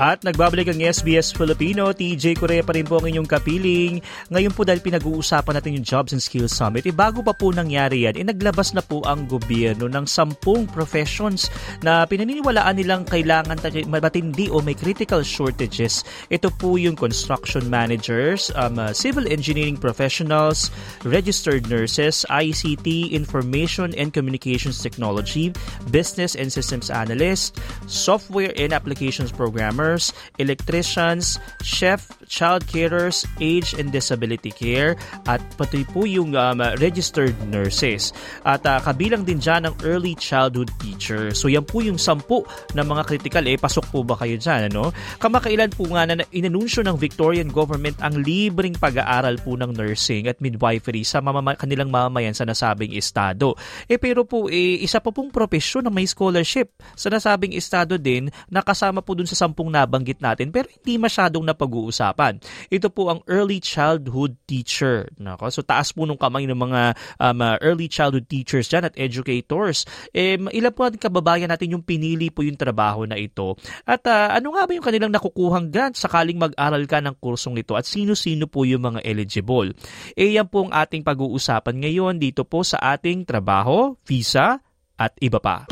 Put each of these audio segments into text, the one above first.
At nagbabalik ang SBS Filipino, TJ Korea pa rin po ang inyong kapiling. Ngayon po dahil pinag-uusapan natin yung Jobs and Skills Summit, eh bago pa po nangyari yan, eh naglabas na po ang gobyerno ng sampung professions na pinaniniwalaan nilang kailangan matindi o may critical shortages. Ito po yung construction managers, um, uh, civil engineering professionals, registered nurses, ICT, information and communications technology, business and systems analyst, software and applications programmer, plumbers, electricians, chef, child carers, age and disability care, at pati po yung um, registered nurses. At uh, kabilang din dyan ang early childhood teacher. So yan po yung sampu na mga critical. Eh, pasok po ba kayo dyan? Ano? Kamakailan po nga na inanunsyo ng Victorian government ang libreng pag-aaral po ng nursing at midwifery sa mamama- kanilang mamamayan sa nasabing estado. Eh pero po, eh, isa pa pong profesyon na may scholarship sa nasabing estado din nakasama po dun sa sampung nabanggit natin pero hindi masyadong napag-uusapan. Ito po ang early childhood teacher. Nako, so taas po nung kamay ng mga um, uh, early childhood teachers dyan at educators. Eh, ilan po natin kababayan natin yung pinili po yung trabaho na ito. At uh, ano nga ba yung kanilang nakukuhang grant sakaling mag-aral ka ng kursong ito at sino-sino po yung mga eligible. Eh yan po ang ating pag-uusapan ngayon dito po sa ating trabaho, visa at iba pa.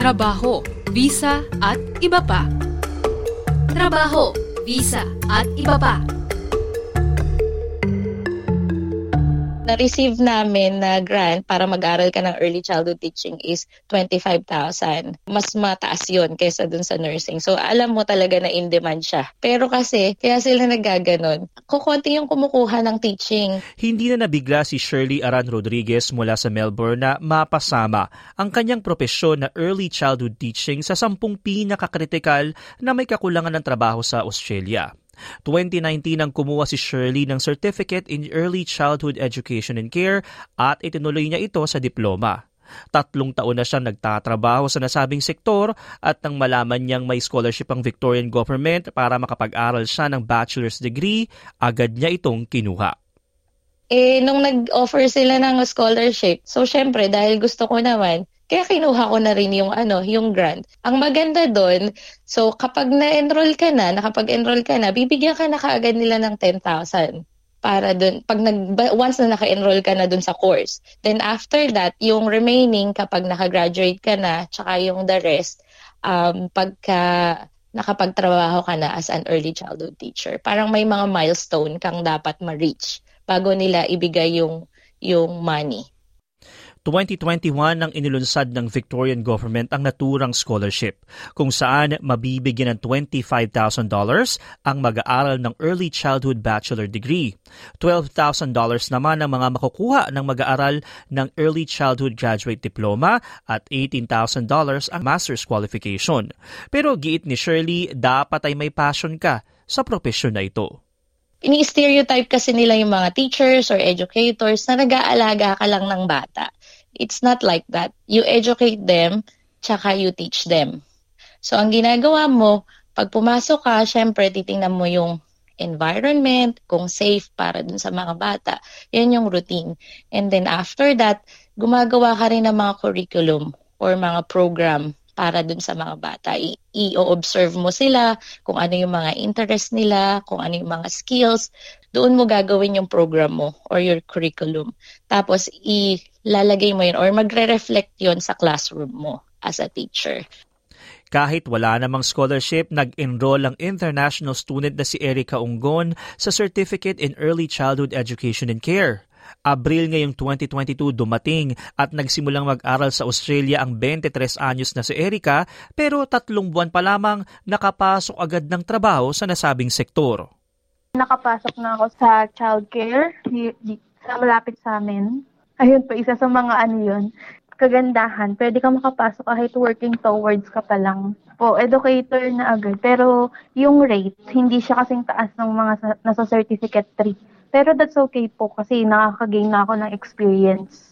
Trabaho visa at iba pa. Trabaho, visa at iba pa. Na-receive namin na grant para mag-aral ka ng early childhood teaching is 25,000. Mas mataas yon kaysa dun sa nursing. So alam mo talaga na in demand siya. Pero kasi, kaya sila nagaganon, kukunti yung kumukuha ng teaching. Hindi na nabigla si Shirley Aran Rodriguez mula sa Melbourne na mapasama ang kanyang propesyon na early childhood teaching sa sampung pinakakritikal na may kakulangan ng trabaho sa Australia. 2019 nang kumuha si Shirley ng Certificate in Early Childhood Education and Care at itinuloy niya ito sa diploma. Tatlong taon na siya nagtatrabaho sa nasabing sektor at nang malaman niyang may scholarship ang Victorian government para makapag-aral siya ng bachelor's degree, agad niya itong kinuha. Eh, nung nag-offer sila ng scholarship, so syempre, dahil gusto ko naman, kaya kinuha ko na rin yung ano, yung grant. Ang maganda doon, so kapag na-enroll ka na, nakapag-enroll ka na, bibigyan ka na kaagad nila ng 10,000 para doon pag nag once na naka-enroll ka na doon sa course. Then after that, yung remaining kapag naka-graduate ka na, tsaka yung the rest um pagka nakapagtrabaho ka na as an early childhood teacher. Parang may mga milestone kang dapat ma-reach bago nila ibigay yung yung money. 2021 nang inilunsad ng Victorian government ang naturang scholarship kung saan mabibigyan ng $25,000 ang mag-aaral ng early childhood bachelor degree. $12,000 naman ang mga makukuha ng mag-aaral ng early childhood graduate diploma at $18,000 ang master's qualification. Pero giit ni Shirley, dapat ay may passion ka sa propesyon na ito ini-stereotype kasi nila yung mga teachers or educators na nag-aalaga ka lang ng bata. It's not like that. You educate them, tsaka you teach them. So, ang ginagawa mo, pag pumasok ka, syempre, titingnan mo yung environment, kung safe para dun sa mga bata. Yan yung routine. And then after that, gumagawa ka rin ng mga curriculum or mga program para dun sa mga bata. I-observe mo sila kung ano yung mga interest nila, kung ano yung mga skills. Doon mo gagawin yung program mo or your curriculum. Tapos, i lalagay mo yun or magre-reflect yun sa classroom mo as a teacher. Kahit wala namang scholarship, nag-enroll ang international student na si Erica Unggon sa Certificate in Early Childhood Education and Care. Abril ngayong 2022 dumating at nagsimulang mag-aral sa Australia ang 23 anyos na si Erica pero tatlong buwan pa lamang nakapasok agad ng trabaho sa nasabing sektor. Nakapasok na ako sa childcare sa malapit sa amin ayun po, isa sa mga ano yun, kagandahan, pwede ka makapasok kahit working towards ka pa lang. Po, educator na agad. Pero yung rate, hindi siya kasing taas ng mga sa, nasa certificate 3. Pero that's okay po kasi nakaka-gain na ako ng experience.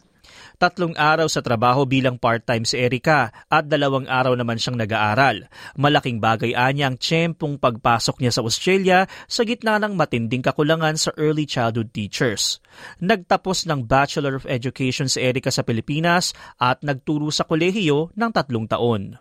Tatlong araw sa trabaho bilang part-time si Erika at dalawang araw naman siyang nag-aaral. Malaking bagay anya ang tiyempong pagpasok niya sa Australia sa gitna ng matinding kakulangan sa early childhood teachers. Nagtapos ng Bachelor of Education si Erika sa Pilipinas at nagturo sa kolehiyo ng tatlong taon.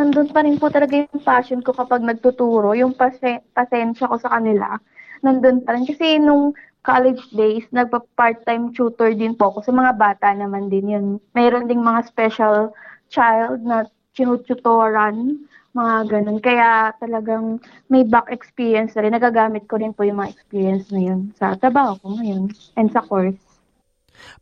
Nandun pa rin po talaga yung passion ko kapag nagtuturo, yung pase- pasensya ko sa kanila. Nandun pa rin. Kasi nung college days, nagpa-part-time tutor din po ako sa mga bata naman din yun. Mayroon ding mga special child na tinututoran, mga ganun. Kaya talagang may back experience na rin. Nagagamit ko rin po yung mga experience na yun sa trabaho ko ngayon and sa course.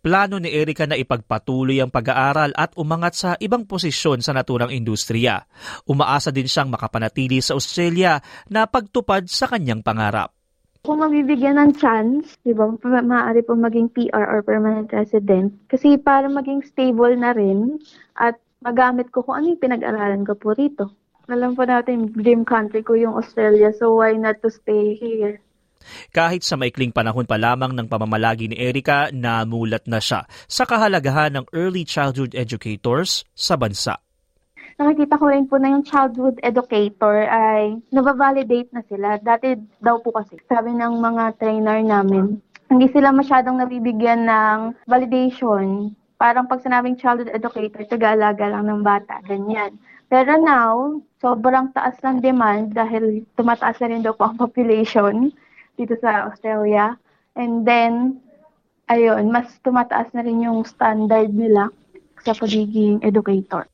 Plano ni Erika na ipagpatuloy ang pag-aaral at umangat sa ibang posisyon sa naturang industriya. Umaasa din siyang makapanatili sa Australia na pagtupad sa kanyang pangarap. Kung mabibigyan ng chance, di ba, ma- maaari po maging PR or permanent resident. Kasi para maging stable na rin at magamit ko kung ano yung pinag-aralan ko po rito. Alam po natin, dream country ko yung Australia, so why not to stay here? Kahit sa maikling panahon pa lamang ng pamamalagi ni Erika, namulat na siya sa kahalagahan ng early childhood educators sa bansa. Nakikita ko rin po na yung childhood educator ay nabavalidate na sila. Dati daw po kasi, sabi ng mga trainer namin, hindi sila masyadong nabibigyan ng validation. Parang pag sinabing childhood educator, taga-alaga lang ng bata, ganyan. Pero now, sobrang taas ng demand dahil tumataas na rin daw po ang population dito sa Australia. And then, ayun, mas tumataas na rin yung standard nila sa pagiging educator.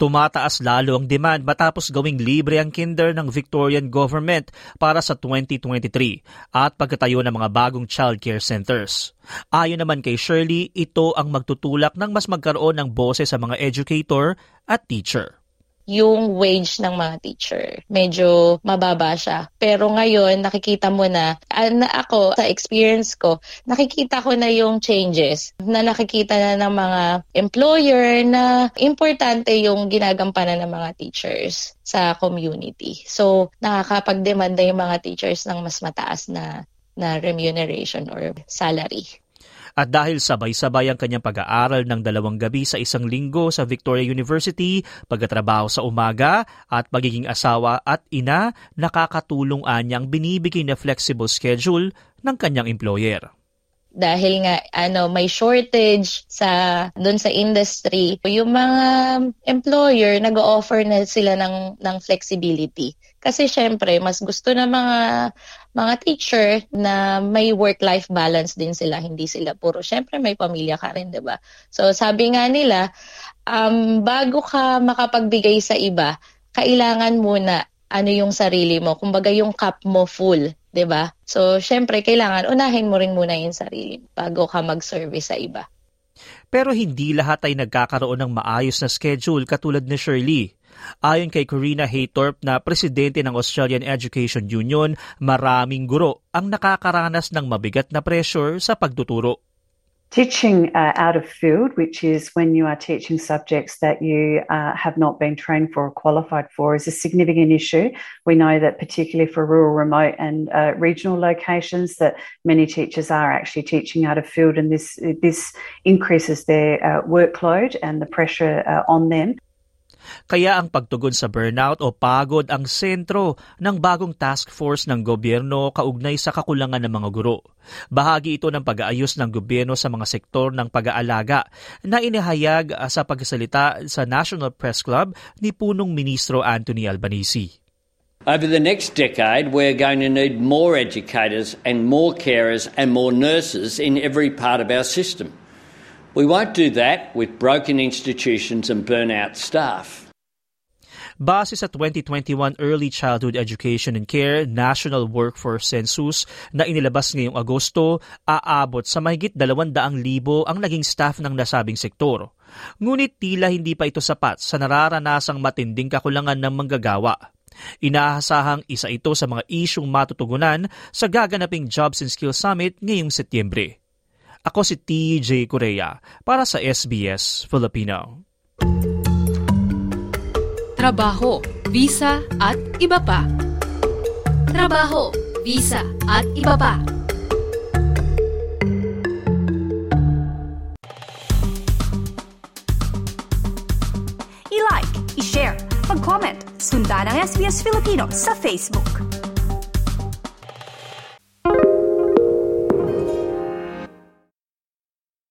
Tumataas lalo ang demand matapos gawing libre ang kinder ng Victorian government para sa 2023 at pagkatayo ng mga bagong child care centers. Ayon naman kay Shirley, ito ang magtutulak ng mas magkaroon ng boses sa mga educator at teacher yung wage ng mga teacher. Medyo mababa siya. Pero ngayon, nakikita mo na, na ako, sa experience ko, nakikita ko na yung changes. Na nakikita na ng mga employer na importante yung ginagampanan ng mga teachers sa community. So, nakakapag-demand na yung mga teachers ng mas mataas na na remuneration or salary. At dahil sabay-sabay ang kanyang pag-aaral ng dalawang gabi sa isang linggo sa Victoria University, pagkatrabaho sa umaga at pagiging asawa at ina, nakakatulong anyang binibigay na flexible schedule ng kanyang employer. Dahil nga ano may shortage sa doon sa industry yung mga employer nag-offer na sila ng ng flexibility. Kasi syempre mas gusto ng mga mga teacher na may work-life balance din sila hindi sila puro syempre may pamilya ka rin 'di ba so sabi nga nila um, bago ka makapagbigay sa iba kailangan muna ano yung sarili mo kumbaga yung cup mo full 'di ba? So, syempre kailangan unahin mo rin muna 'yung sarili bago ka mag-service sa iba. Pero hindi lahat ay nagkakaroon ng maayos na schedule katulad ni Shirley. Ayon kay Corina Haytorp na presidente ng Australian Education Union, maraming guro ang nakakaranas ng mabigat na pressure sa pagtuturo. Teaching uh, out of field, which is when you are teaching subjects that you uh, have not been trained for or qualified for, is a significant issue. We know that particularly for rural, remote and uh, regional locations that many teachers are actually teaching out of field and this, this increases their uh, workload and the pressure uh, on them. Kaya ang pagtugon sa burnout o pagod ang sentro ng bagong task force ng gobyerno kaugnay sa kakulangan ng mga guro. Bahagi ito ng pag-aayos ng gobyerno sa mga sektor ng pag-aalaga na inihayag sa pagsalita sa National Press Club ni punong ministro Anthony Albanese. Over the next decade, we're going to need more educators and more carers and more nurses in every part of our system. We won't do that with broken institutions and burnout staff. Base sa 2021 Early Childhood Education and Care National Workforce Census na inilabas ngayong Agosto, aabot sa mahigit 200,000 ang naging staff ng nasabing sektor. Ngunit tila hindi pa ito sapat sa nararanasang matinding kakulangan ng manggagawa. Inaasahang isa ito sa mga isyong matutugunan sa gaganaping Jobs and Skills Summit ngayong Setyembre. Ako si TJ Korea para sa SBS Filipino. Trabaho, visa at iba pa. Trabaho, visa at iba pa. I-like, i-share, mag-comment, sundan ang SBS Filipino sa Facebook.